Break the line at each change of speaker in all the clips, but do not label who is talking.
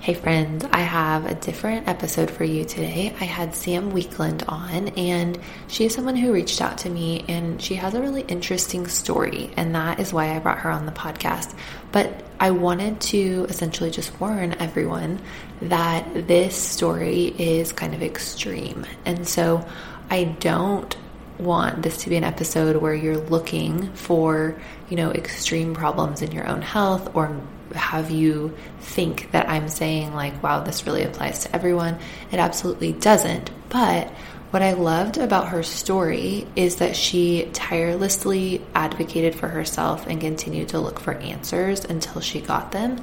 Hey friends, I have a different episode for you today. I had Sam Weakland on, and she is someone who reached out to me and she has a really interesting story, and that is why I brought her on the podcast. But I wanted to essentially just warn everyone that this story is kind of extreme. And so I don't want this to be an episode where you're looking for, you know, extreme problems in your own health or have you think that I'm saying, like, wow, this really applies to everyone. It absolutely doesn't. But what I loved about her story is that she tirelessly advocated for herself and continued to look for answers until she got them.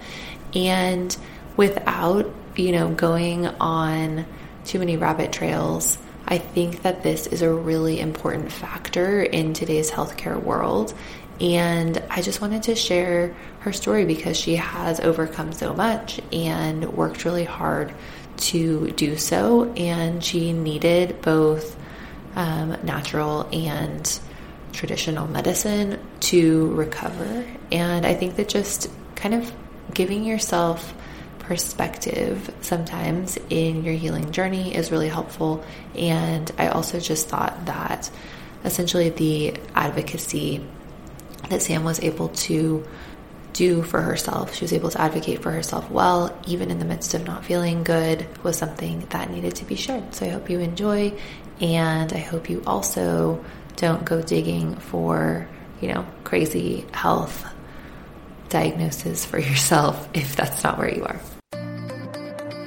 And without, you know, going on too many rabbit trails, I think that this is a really important factor in today's healthcare world and I just wanted to share her story because she has overcome so much and worked really hard to do so. And she needed both um, natural and traditional medicine to recover. And I think that just kind of giving yourself perspective sometimes in your healing journey is really helpful. And I also just thought that essentially the advocacy that Sam was able to do for herself. She was able to advocate for herself well, even in the midst of not feeling good, was something that needed to be shared. So I hope you enjoy, and I hope you also don't go digging for, you know, crazy health diagnosis for yourself if that's not where you are.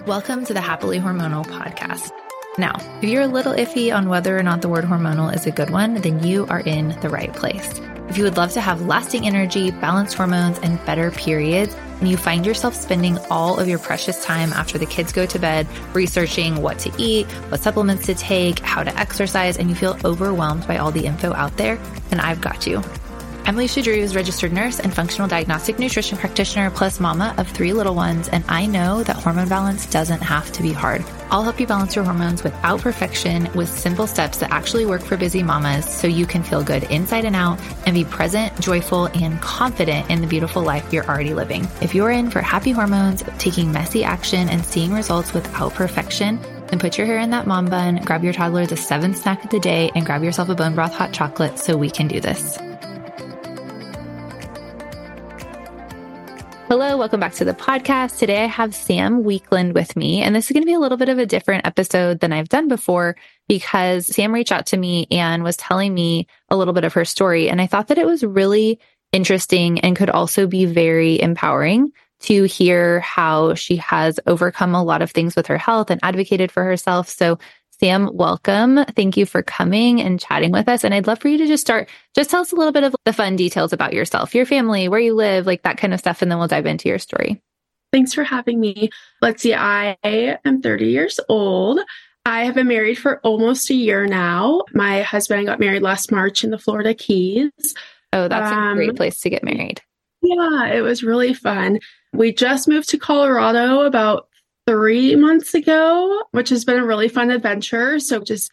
Welcome to the Happily Hormonal podcast. Now, if you're a little iffy on whether or not the word hormonal is a good one, then you are in the right place. If you would love to have lasting energy, balanced hormones, and better periods, and you find yourself spending all of your precious time after the kids go to bed researching what to eat, what supplements to take, how to exercise, and you feel overwhelmed by all the info out there, then I've got you. I'm Leisha Drew, is registered nurse and functional diagnostic nutrition practitioner, plus mama of three little ones, and I know that hormone balance doesn't have to be hard. I'll help you balance your hormones without perfection with simple steps that actually work for busy mamas so you can feel good inside and out and be present, joyful, and confident in the beautiful life you're already living. If you're in for happy hormones, taking messy action, and seeing results without perfection, then put your hair in that mom bun, grab your toddler the seventh snack of the day, and grab yourself a bone broth hot chocolate so we can do this. Hello, welcome back to the podcast. Today I have Sam Weakland with me, and this is going to be a little bit of a different episode than I've done before because Sam reached out to me and was telling me a little bit of her story. And I thought that it was really interesting and could also be very empowering to hear how she has overcome a lot of things with her health and advocated for herself. So Sam, welcome. Thank you for coming and chatting with us. And I'd love for you to just start, just tell us a little bit of the fun details about yourself, your family, where you live, like that kind of stuff. And then we'll dive into your story.
Thanks for having me. Let's see, I am 30 years old. I have been married for almost a year now. My husband got married last March in the Florida Keys.
Oh, that's um, a great place to get married.
Yeah, it was really fun. We just moved to Colorado about three months ago, which has been a really fun adventure. So just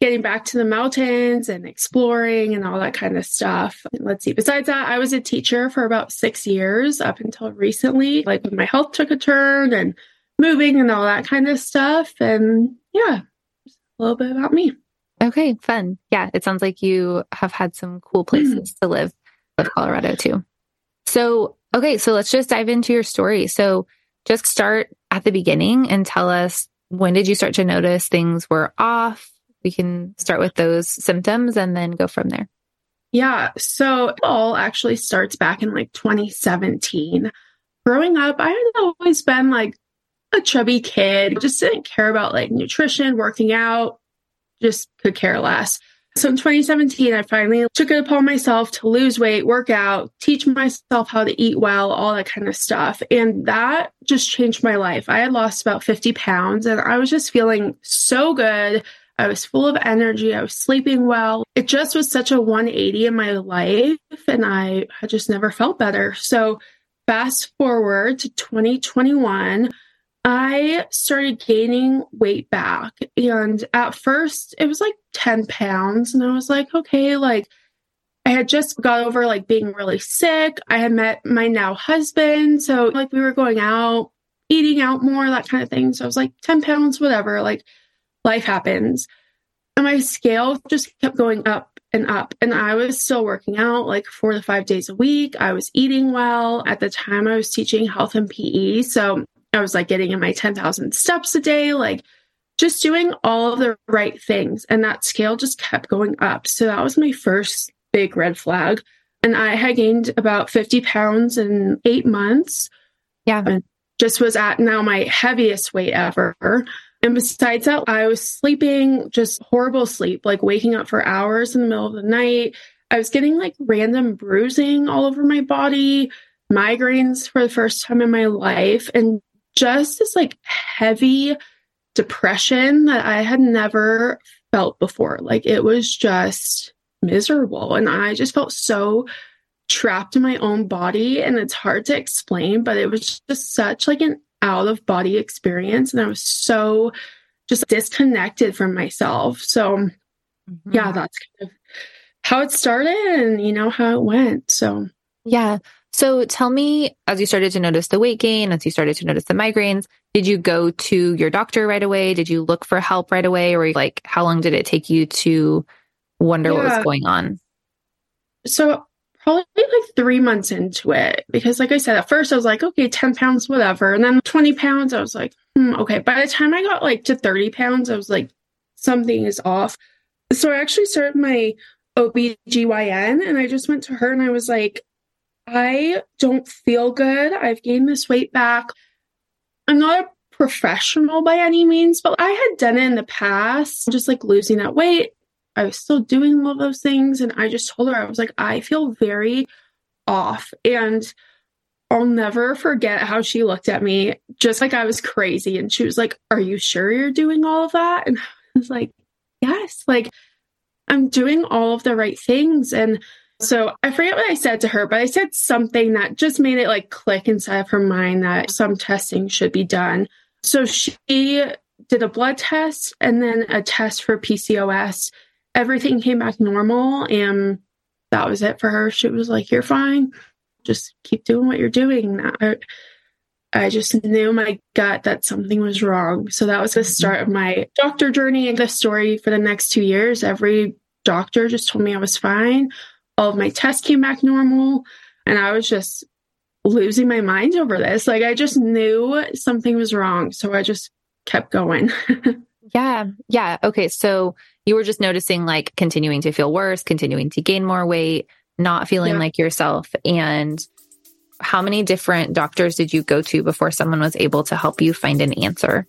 getting back to the mountains and exploring and all that kind of stuff. Let's see. Besides that, I was a teacher for about six years up until recently, like when my health took a turn and moving and all that kind of stuff. And yeah, a little bit about me.
Okay, fun. Yeah, it sounds like you have had some cool places to live with Colorado too. So, okay, so let's just dive into your story. So, just start at the beginning and tell us when did you start to notice things were off? We can start with those symptoms and then go from there.
Yeah. So it all actually starts back in like 2017. Growing up, I had always been like a chubby kid, just didn't care about like nutrition, working out, just could care less. So in 2017, I finally took it upon myself to lose weight, work out, teach myself how to eat well, all that kind of stuff. And that just changed my life. I had lost about 50 pounds and I was just feeling so good. I was full of energy. I was sleeping well. It just was such a 180 in my life. And I had just never felt better. So fast forward to 2021. I started gaining weight back. And at first, it was like 10 pounds. And I was like, okay, like I had just got over like being really sick. I had met my now husband. So, like, we were going out eating out more, that kind of thing. So I was like 10 pounds, whatever, like life happens. And my scale just kept going up and up. And I was still working out like four to five days a week. I was eating well. At the time, I was teaching health and PE. So I was like getting in my 10,000 steps a day, like just doing all of the right things. And that scale just kept going up. So that was my first big red flag. And I had gained about 50 pounds in eight months.
Yeah.
And just was at now my heaviest weight ever. And besides that, I was sleeping just horrible sleep, like waking up for hours in the middle of the night. I was getting like random bruising all over my body, migraines for the first time in my life, and just this like heavy depression that I had never felt before. Like it was just miserable. And I just felt so trapped in my own body. And it's hard to explain, but it was just such like an out of body experience. And I was so just disconnected from myself. So mm-hmm. yeah, that's kind of how it started and you know how it went. So
yeah. So tell me, as you started to notice the weight gain, as you started to notice the migraines, did you go to your doctor right away? Did you look for help right away? Or like, how long did it take you to wonder yeah. what was going on?
So probably like three months into it, because like I said, at first I was like, okay, 10 pounds, whatever. And then 20 pounds, I was like, hmm, okay. By the time I got like to 30 pounds, I was like, something is off. So I actually started my OBGYN and I just went to her and I was like, I don't feel good. I've gained this weight back. I'm not a professional by any means, but I had done it in the past, just like losing that weight. I was still doing all of those things. And I just told her, I was like, I feel very off. And I'll never forget how she looked at me, just like I was crazy. And she was like, Are you sure you're doing all of that? And I was like, Yes, like I'm doing all of the right things. And so I forget what I said to her, but I said something that just made it like click inside of her mind that some testing should be done. So she did a blood test and then a test for PCOS. Everything came back normal and that was it for her. She was like, You're fine. Just keep doing what you're doing. I, I just knew my gut that something was wrong. So that was the mm-hmm. start of my doctor journey and the story for the next two years. Every doctor just told me I was fine all of my tests came back normal. And I was just losing my mind over this. Like I just knew something was wrong. So I just kept going.
yeah. Yeah. Okay. So you were just noticing like continuing to feel worse, continuing to gain more weight, not feeling yeah. like yourself. And how many different doctors did you go to before someone was able to help you find an answer?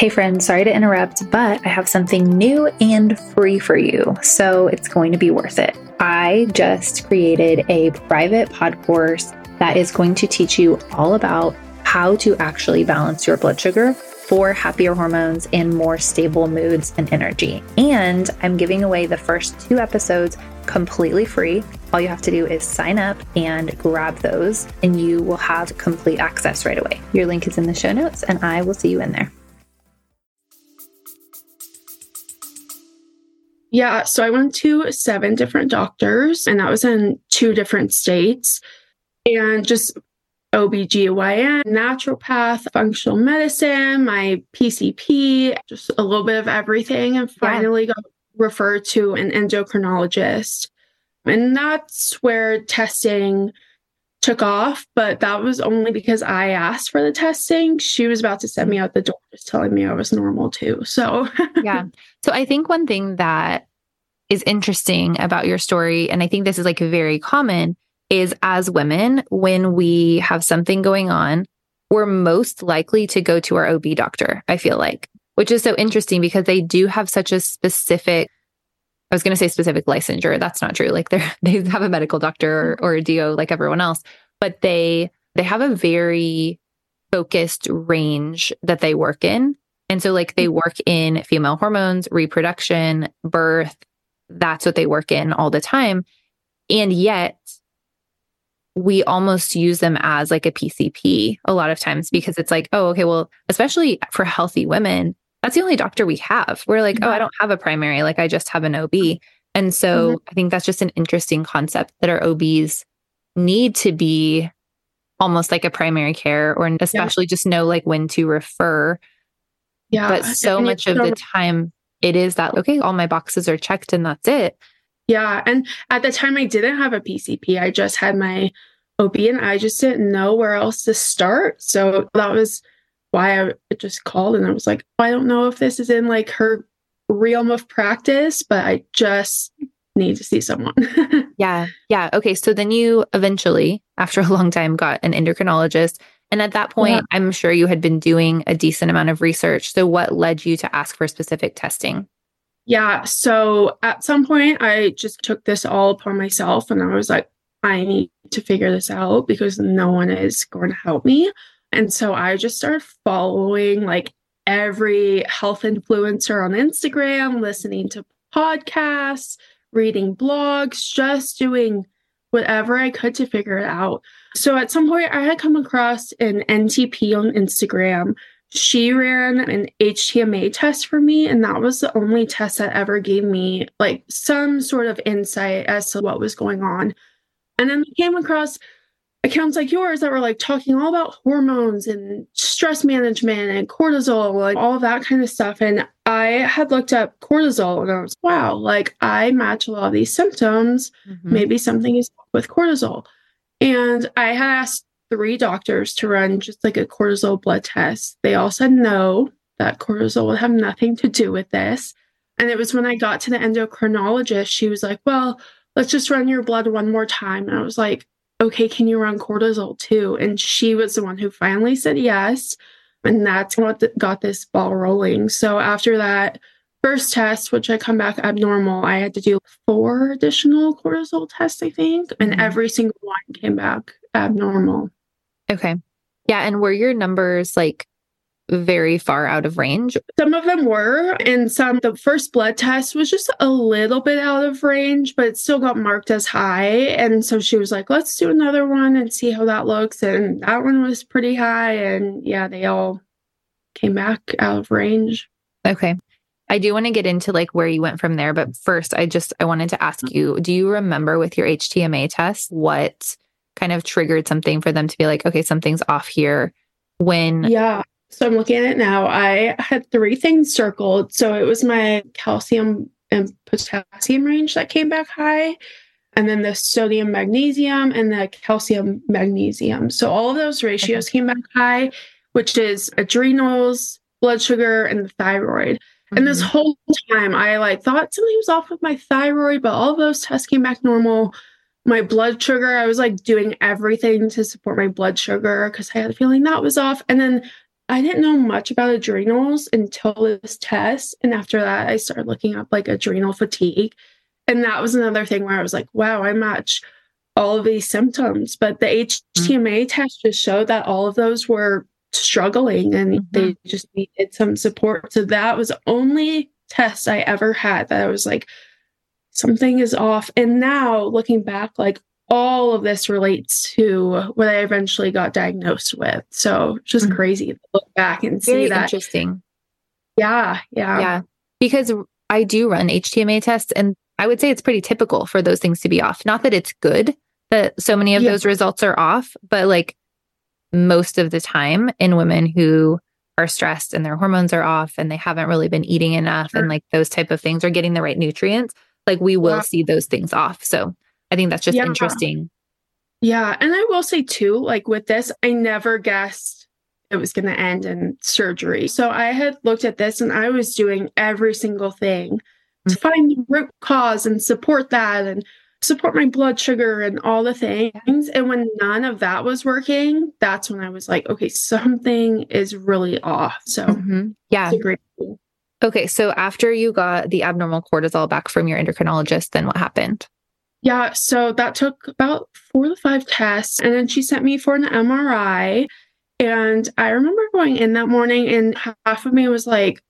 Hey friends, sorry to interrupt, but I have something new and free for you, so it's going to be worth it. I just created a private pod course that is going to teach you all about how to actually balance your blood sugar for happier hormones and more stable moods and energy. And I'm giving away the first two episodes completely free. All you have to do is sign up and grab those, and you will have complete access right away. Your link is in the show notes, and I will see you in there.
Yeah. So I went to seven different doctors, and that was in two different states. And just OBGYN, naturopath, functional medicine, my PCP, just a little bit of everything. And finally yeah. got referred to an endocrinologist. And that's where testing took off, but that was only because I asked for the testing. She was about to send me out the door, just telling me I was normal too. So,
yeah. So, I think one thing that is interesting about your story, and I think this is like very common, is as women, when we have something going on, we're most likely to go to our OB doctor, I feel like, which is so interesting because they do have such a specific I was going to say specific licensure. That's not true. Like they they have a medical doctor or, or a DO like everyone else, but they they have a very focused range that they work in. And so like they work in female hormones, reproduction, birth. That's what they work in all the time. And yet we almost use them as like a PCP a lot of times because it's like, oh, okay, well, especially for healthy women, that's the only doctor we have. We're like, oh, I don't have a primary. Like I just have an OB. And so mm-hmm. I think that's just an interesting concept that our OBs need to be almost like a primary care or especially yeah. just know like when to refer. Yeah. But so much of the time it is that, okay, all my boxes are checked and that's it.
Yeah. And at the time I didn't have a PCP. I just had my OB and I just didn't know where else to start. So that was why I just called and I was like, I don't know if this is in like her realm of practice, but I just need to see someone.
yeah. Yeah. Okay. So then you eventually, after a long time, got an endocrinologist. And at that point, yeah. I'm sure you had been doing a decent amount of research. So what led you to ask for specific testing?
Yeah. So at some point, I just took this all upon myself and I was like, I need to figure this out because no one is going to help me. And so I just started following like every health influencer on Instagram, listening to podcasts, reading blogs, just doing whatever I could to figure it out. So at some point, I had come across an NTP on Instagram. She ran an HTMA test for me, and that was the only test that ever gave me like some sort of insight as to what was going on. And then I came across accounts like yours that were like talking all about hormones and stress management and cortisol, like all that kind of stuff. And I had looked up cortisol and I was, wow, like I match a lot of these symptoms. Mm-hmm. Maybe something is with cortisol. And I had asked three doctors to run just like a cortisol blood test. They all said no, that cortisol would have nothing to do with this. And it was when I got to the endocrinologist, she was like, well, let's just run your blood one more time. And I was like, okay, can you run cortisol too? And she was the one who finally said yes. And that's what got this ball rolling. So after that first test, which I come back abnormal, I had to do four additional cortisol tests, I think. And mm-hmm. every single one came back abnormal.
Okay. Yeah. And were your numbers like very far out of range?
Some of them were, and some, the first blood test was just a little bit out of range, but it still got marked as high. And so she was like, let's do another one and see how that looks. And that one was pretty high. And yeah, they all came back out of range.
Okay. I do want to get into like where you went from there, but first I just I wanted to ask you, do you remember with your HTMA test what kind of triggered something for them to be like, okay, something's off here when
Yeah. So I'm looking at it now. I had three things circled. So it was my calcium and potassium range that came back high, and then the sodium magnesium and the calcium magnesium. So all of those ratios okay. came back high, which is adrenals, blood sugar, and the thyroid. Mm-hmm. And this mm-hmm. whole time, I like thought something was off with my thyroid, but all of those tests came back normal. My blood sugar, I was like doing everything to support my blood sugar because I had a feeling that was off. And then I didn't know much about adrenals until this test. And after that, I started looking up like adrenal fatigue. And that was another thing where I was like, wow, I match all of these symptoms. But the HTMA mm-hmm. test just showed that all of those were struggling and mm-hmm. they just needed some support. So that was the only test I ever had that I was like, something is off. And now looking back, like all of this relates to what I eventually got diagnosed with. So just mm-hmm. crazy to look back and Very see that.
Interesting.
Yeah. Yeah.
Yeah. Because I do run HTMA tests and I would say it's pretty typical for those things to be off. Not that it's good that so many of yeah. those results are off, but like most of the time in women who are stressed and their hormones are off and they haven't really been eating enough sure. and like those type of things are getting the right nutrients, like we will yeah. see those things off. So I think that's just yeah. interesting.
Yeah. And I will say too, like with this, I never guessed it was going to end in surgery. So I had looked at this and I was doing every single thing mm-hmm. to find the root cause and support that and support my blood sugar and all the things. And when none of that was working, that's when I was like, okay, something is really off. So, mm-hmm.
yeah. Okay. So after you got the abnormal cortisol back from your endocrinologist, then what happened?
Yeah, so that took about four to five tests. And then she sent me for an MRI. And I remember going in that morning, and half of me was like,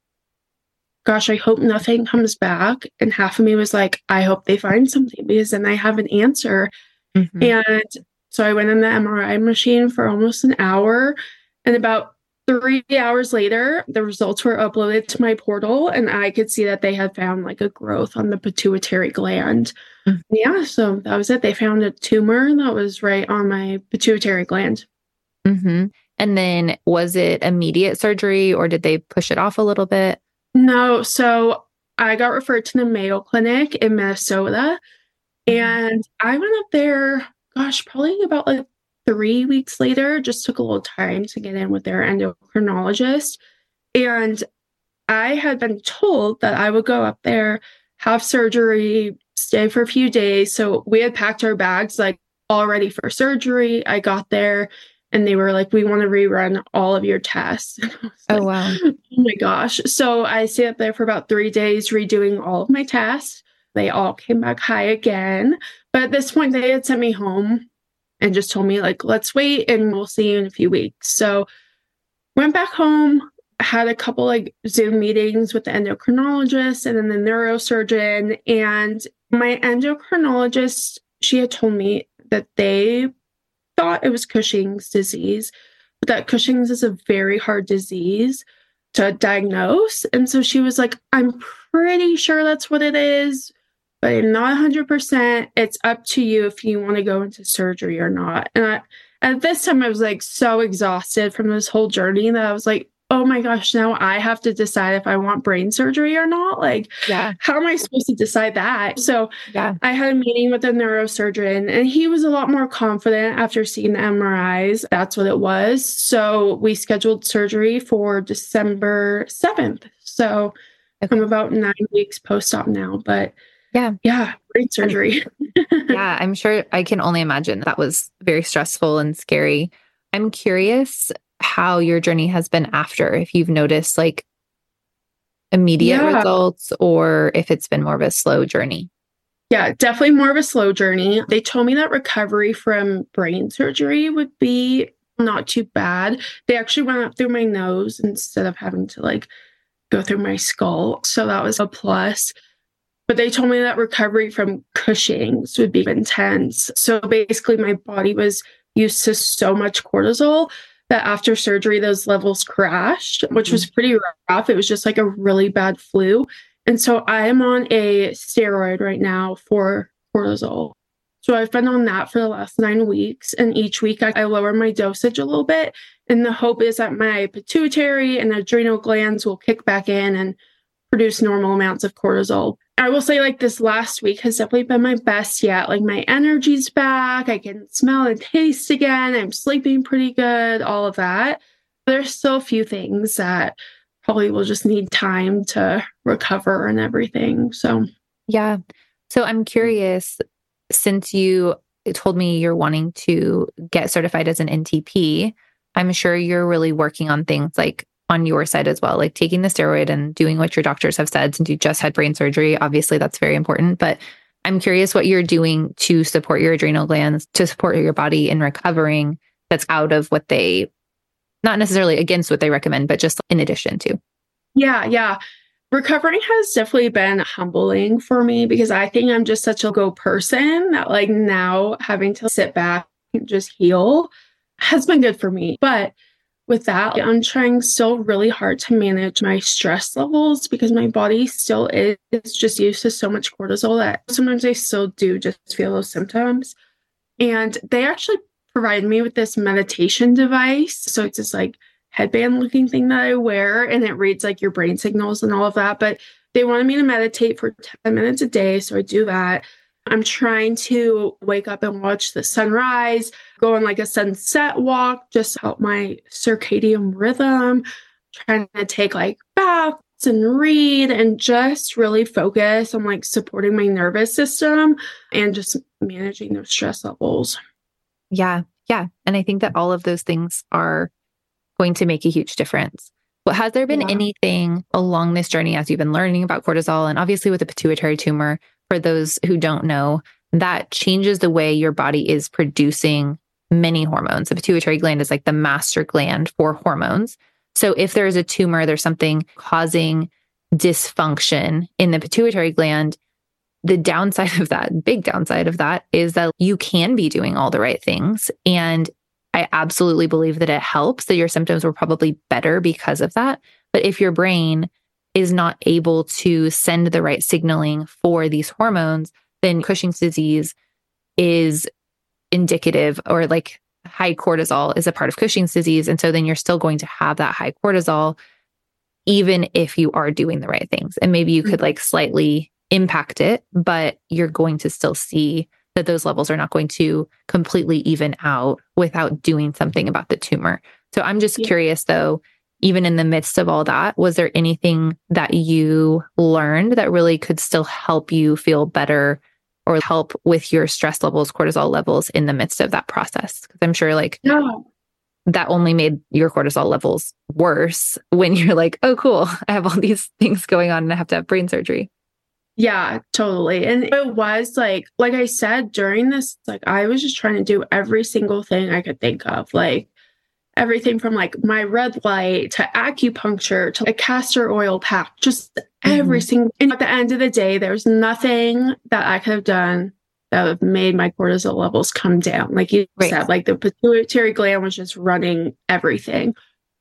gosh, I hope nothing comes back. And half of me was like, I hope they find something because then I have an answer. Mm-hmm. And so I went in the MRI machine for almost an hour. And about three hours later, the results were uploaded to my portal, and I could see that they had found like a growth on the pituitary gland. Mm-hmm. Yeah, so that was it. They found a tumor that was right on my pituitary gland.
Mm-hmm. And then was it immediate surgery or did they push it off a little bit?
No. So I got referred to the Mayo Clinic in Minnesota. Mm-hmm. And I went up there, gosh, probably about like three weeks later, just took a little time to get in with their endocrinologist. And I had been told that I would go up there, have surgery, stay for a few days. So we had packed our bags like all ready for surgery. I got there and they were like, We want to rerun all of your tests.
oh, like, wow.
Oh my gosh. So I stayed up there for about three days redoing all of my tests. They all came back high again. But at this point, they had sent me home and just told me like let's wait and we'll see you in a few weeks. So went back home had a couple like zoom meetings with the endocrinologist and then the neurosurgeon and my endocrinologist she had told me that they thought it was cushing's disease but that cushing's is a very hard disease to diagnose and so she was like i'm pretty sure that's what it is but I'm not 100%. It's up to you if you want to go into surgery or not. And I, at this time, I was like so exhausted from this whole journey that I was like, oh my gosh, now I have to decide if I want brain surgery or not. Like, yeah. how am I supposed to decide that? So, yeah. I had a meeting with a neurosurgeon and he was a lot more confident after seeing the MRIs. That's what it was. So, we scheduled surgery for December 7th. So, okay. I'm about nine weeks post op now, but
yeah.
Yeah. Brain surgery.
yeah. I'm sure I can only imagine that was very stressful and scary. I'm curious how your journey has been after, if you've noticed like immediate yeah. results or if it's been more of a slow journey.
Yeah, definitely more of a slow journey. They told me that recovery from brain surgery would be not too bad. They actually went up through my nose instead of having to like go through my skull. So that was a plus. But they told me that recovery from Cushing's would be intense. So basically, my body was used to so much cortisol that after surgery, those levels crashed, which was mm-hmm. pretty rough. It was just like a really bad flu. And so I am on a steroid right now for cortisol. So I've been on that for the last nine weeks. And each week I, I, lower my dosage a little bit. And the hope is that my pituitary and adrenal glands will kick back in and produce normal amounts of cortisol. I will say, like, this last week has definitely been my best yet. Like, my energy's back. I can smell and taste again. I'm sleeping pretty good, all of that. There's still a few things that probably will just need time to recover and everything. So,
yeah. So, I'm curious since you told me you're wanting to get certified as an NTP, I'm sure you're really working on things like on your side as well, like taking the steroid and doing what your doctors have said since you just had brain surgery. Obviously, that's very important. But I'm curious what you're doing to support your adrenal glands, to support your body in recovering that's out of what they, not necessarily against what they recommend, but just in addition to.
Yeah, yeah. Recovering has definitely been humbling for me because I think I'm just such a go person that, like, now having to sit back and just heal has been good for me. But with that, I'm trying so really hard to manage my stress levels because my body still is just used to so much cortisol that sometimes I still do just feel those symptoms. And they actually provided me with this meditation device. So it's this like headband looking thing that I wear and it reads like your brain signals and all of that. But they wanted me to meditate for 10 minutes a day. So I do that. I'm trying to wake up and watch the sunrise, go on like a sunset walk, just help my circadian rhythm, trying to take like baths and read and just really focus on like supporting my nervous system and just managing those stress levels.
Yeah. Yeah. And I think that all of those things are going to make a huge difference. But has there been yeah. anything along this journey as you've been learning about cortisol and obviously with the pituitary tumor, for those who don't know, that changes the way your body is producing many hormones. The pituitary gland is like the master gland for hormones. So if there's a tumor, there's something causing dysfunction in the pituitary gland. The downside of that, big downside of that, is that you can be doing all the right things and I absolutely believe that it helps that your symptoms were probably better because of that. But if your brain is not able to send the right signaling for these hormones, then Cushing's disease is indicative or like high cortisol is a part of Cushing's disease. And so then you're still going to have that high cortisol, even if you are doing the right things. And maybe you could mm-hmm. like slightly impact it, but you're going to still see that those levels are not going to completely even out without doing something about the tumor. So I'm just yeah. curious though, even in the midst of all that, was there anything that you learned that really could still help you feel better or help with your stress levels, cortisol levels in the midst of that process? Because I'm sure like no. that only made your cortisol levels worse when you're like, oh, cool, I have all these things going on and I have to have brain surgery.
Yeah, totally. And it was like, like I said during this, like I was just trying to do every single thing I could think of. Like everything from like my red light to acupuncture to a castor oil pack, just mm-hmm. every single. And at the end of the day, there's nothing that I could have done that would have made my cortisol levels come down. Like you right. said, like the pituitary gland was just running everything.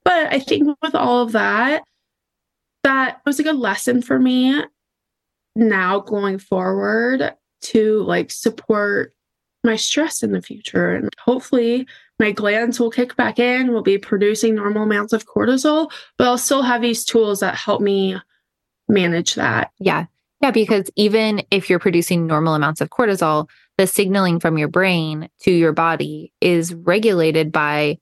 But I think with all of that, that was a good lesson for me now going forward to like support my stress in the future. And hopefully my glands will kick back in, will be producing normal amounts of cortisol, but I'll still have these tools that help me manage that.
Yeah. Yeah. Because even if you're producing normal amounts of cortisol, the signaling from your brain to your body is regulated by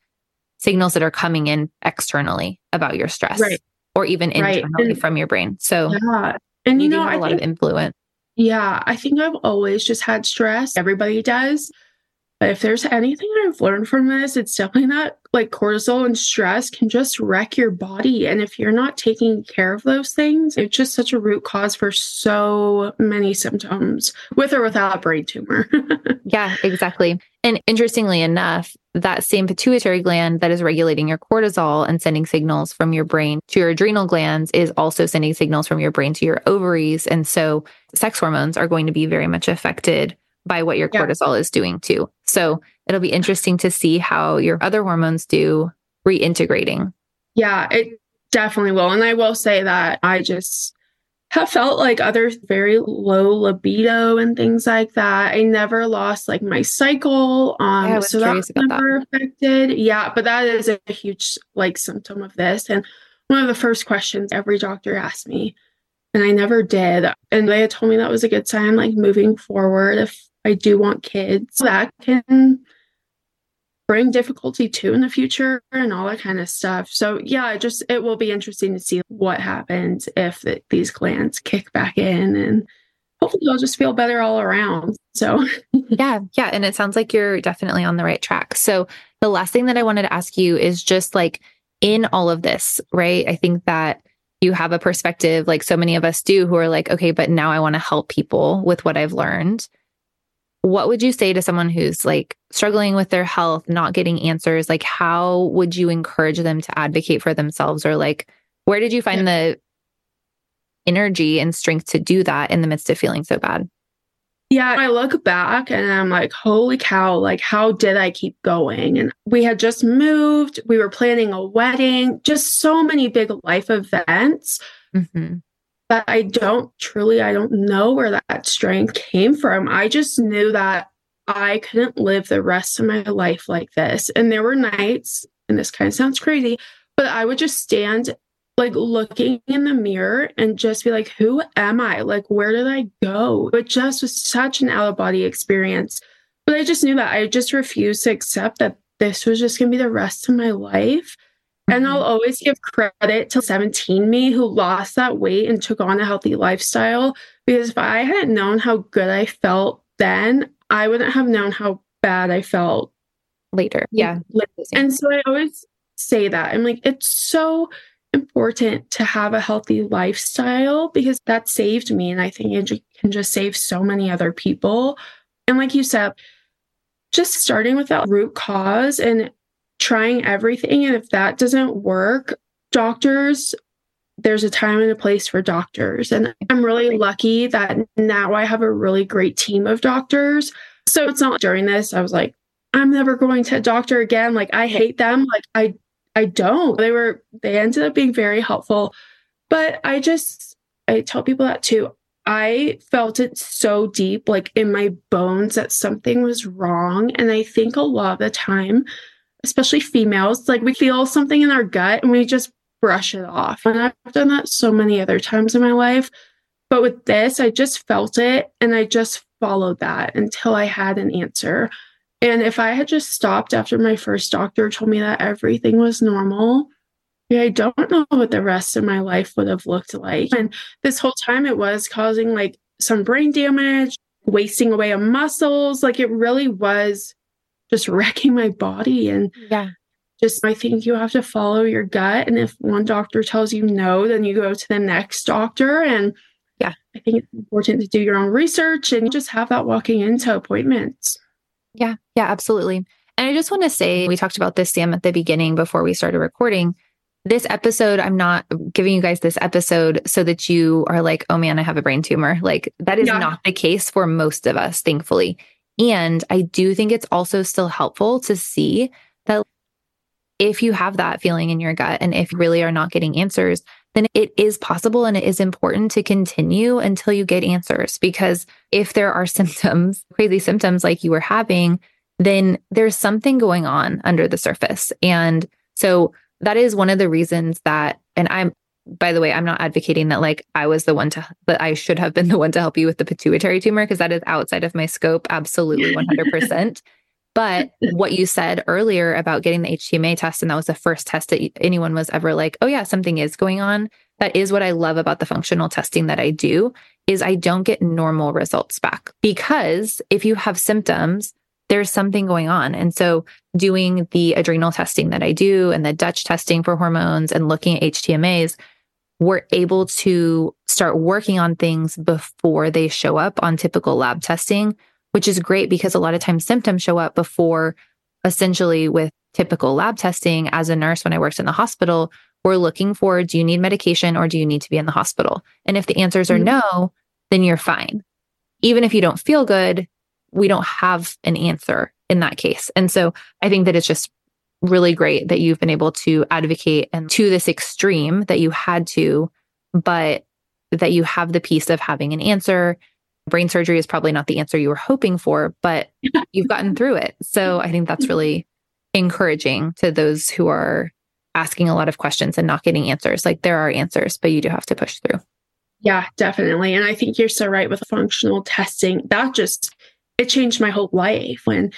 signals that are coming in externally about your stress right. or even internally right. from your brain. So, yeah. and you, you know, have a I lot think, of influence.
Yeah. I think I've always just had stress. Everybody does. But if there's anything I've learned from this, it's definitely that like cortisol and stress can just wreck your body. And if you're not taking care of those things, it's just such a root cause for so many symptoms with or without a brain tumor.
yeah, exactly. And interestingly enough, that same pituitary gland that is regulating your cortisol and sending signals from your brain to your adrenal glands is also sending signals from your brain to your ovaries. And so sex hormones are going to be very much affected by what your yeah. cortisol is doing too. So it'll be interesting to see how your other hormones do reintegrating.
Yeah, it definitely will. And I will say that I just have felt like other very low libido and things like that. I never lost like my cycle. Um yeah, so that's never that. affected. Yeah, but that is a huge like symptom of this. And one of the first questions every doctor asked me, and I never did. And they had told me that was a good sign, like moving forward, if I do want kids. That can bring difficulty too in the future and all that kind of stuff. So yeah, just it will be interesting to see what happens if the, these glands kick back in and hopefully you'll just feel better all around. So
yeah, yeah, and it sounds like you're definitely on the right track. So the last thing that I wanted to ask you is just like in all of this, right? I think that you have a perspective like so many of us do who are like, okay, but now I want to help people with what I've learned what would you say to someone who's like struggling with their health, not getting answers? Like, how would you encourage them to advocate for themselves? Or like, where did you find yeah. the energy and strength to do that in the midst of feeling so bad?
Yeah, I look back and I'm like, holy cow, like, how did I keep going? And we had just moved, we were planning a wedding, just so many big life events. Mm-hmm that I don't truly, I don't know where that strength came from. I just knew that I couldn't live the rest of my life like this. And there were nights, and this kind of sounds crazy, but I would just stand like looking in the mirror and just be like, who am I? Like, where did I go? It just was such an out of body experience. But I just knew that I just refused to accept that this was just going to be the rest of my life. And I'll mm-hmm. always give credit to 17 me who lost that weight and took on a healthy lifestyle. Because if I hadn't known how good I felt then, I wouldn't have known how bad I felt
later. Yeah.
And so I always say that. I'm like, it's so important to have a healthy lifestyle because that saved me. And I think it can just save so many other people. And like you said, just starting with that root cause and trying everything. And if that doesn't work, doctors, there's a time and a place for doctors. And I'm really lucky that now I have a really great team of doctors. So it's not during this, I was like, I'm never going to a doctor again. Like I hate them. Like I I don't. They were they ended up being very helpful. But I just I tell people that too. I felt it so deep, like in my bones, that something was wrong. And I think a lot of the time, especially females, like we feel something in our gut and we just brush it off. And I've done that so many other times in my life. But with this, I just felt it and I just followed that until I had an answer. And if I had just stopped after my first doctor told me that everything was normal, I don't know what the rest of my life would have looked like. And this whole time it was causing like some brain damage, wasting away of muscles. Like it really was just wrecking my body. And
yeah,
just I think you have to follow your gut. And if one doctor tells you no, then you go to the next doctor. And
yeah,
I think it's important to do your own research and just have that walking into appointments.
Yeah, yeah, absolutely. And I just want to say, we talked about this, Sam, at the beginning before we started recording this episode, I'm not giving you guys this episode so that you are like, oh man, I have a brain tumor. Like that is yeah. not the case for most of us, thankfully. And I do think it's also still helpful to see that if you have that feeling in your gut and if you really are not getting answers, then it is possible and it is important to continue until you get answers. Because if there are symptoms, crazy symptoms like you were having, then there's something going on under the surface. And so that is one of the reasons that, and I'm, by the way, I'm not advocating that like I was the one to, but I should have been the one to help you with the pituitary tumor because that is outside of my scope. Absolutely 100%. but what you said earlier about getting the HTMA test, and that was the first test that anyone was ever like, oh yeah, something is going on. That is what I love about the functional testing that I do is I don't get normal results back because if you have symptoms, there's something going on. And so doing the adrenal testing that I do and the Dutch testing for hormones and looking at HTMAs, we're able to start working on things before they show up on typical lab testing, which is great because a lot of times symptoms show up before essentially with typical lab testing. As a nurse, when I worked in the hospital, we're looking for do you need medication or do you need to be in the hospital? And if the answers are mm-hmm. no, then you're fine. Even if you don't feel good, we don't have an answer in that case. And so I think that it's just really great that you've been able to advocate and to this extreme that you had to, but that you have the piece of having an answer. Brain surgery is probably not the answer you were hoping for, but you've gotten through it. So I think that's really encouraging to those who are asking a lot of questions and not getting answers. Like there are answers, but you do have to push through.
Yeah, definitely. And I think you're so right with functional testing. That just it changed my whole life. And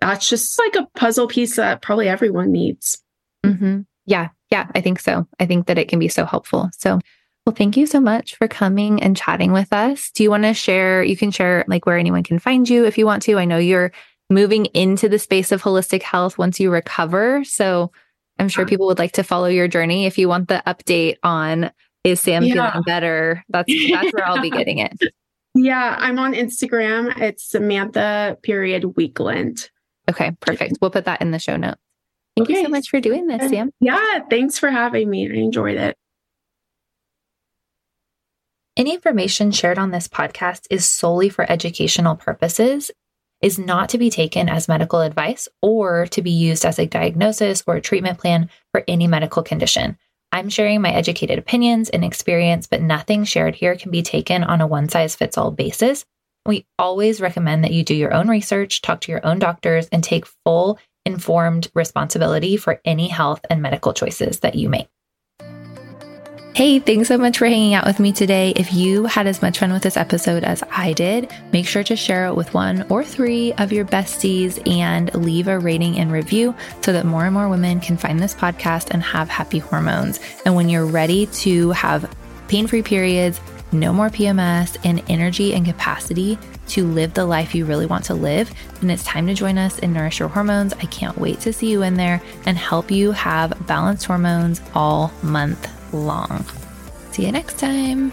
that's just like a puzzle piece that probably everyone needs.
Mm-hmm. Yeah. Yeah. I think so. I think that it can be so helpful. So, well, thank you so much for coming and chatting with us. Do you want to share? You can share like where anyone can find you if you want to. I know you're moving into the space of holistic health once you recover. So, I'm sure people would like to follow your journey. If you want the update on is Sam yeah. feeling better, that's that's where I'll be getting it.
Yeah, I'm on Instagram. It's Samantha period Weakland.
Okay, perfect. We'll put that in the show notes. Thank okay. you so much for doing this, Sam.
Yeah, thanks for having me. I enjoyed it.
Any information shared on this podcast is solely for educational purposes, is not to be taken as medical advice or to be used as a diagnosis or a treatment plan for any medical condition. I'm sharing my educated opinions and experience, but nothing shared here can be taken on a one size fits all basis. We always recommend that you do your own research, talk to your own doctors, and take full informed responsibility for any health and medical choices that you make. Hey, thanks so much for hanging out with me today. If you had as much fun with this episode as I did, make sure to share it with one or three of your besties and leave a rating and review so that more and more women can find this podcast and have happy hormones. And when you're ready to have pain free periods, no more PMS, and energy and capacity to live the life you really want to live, then it's time to join us in Nourish Your Hormones. I can't wait to see you in there and help you have balanced hormones all month long. See you next time.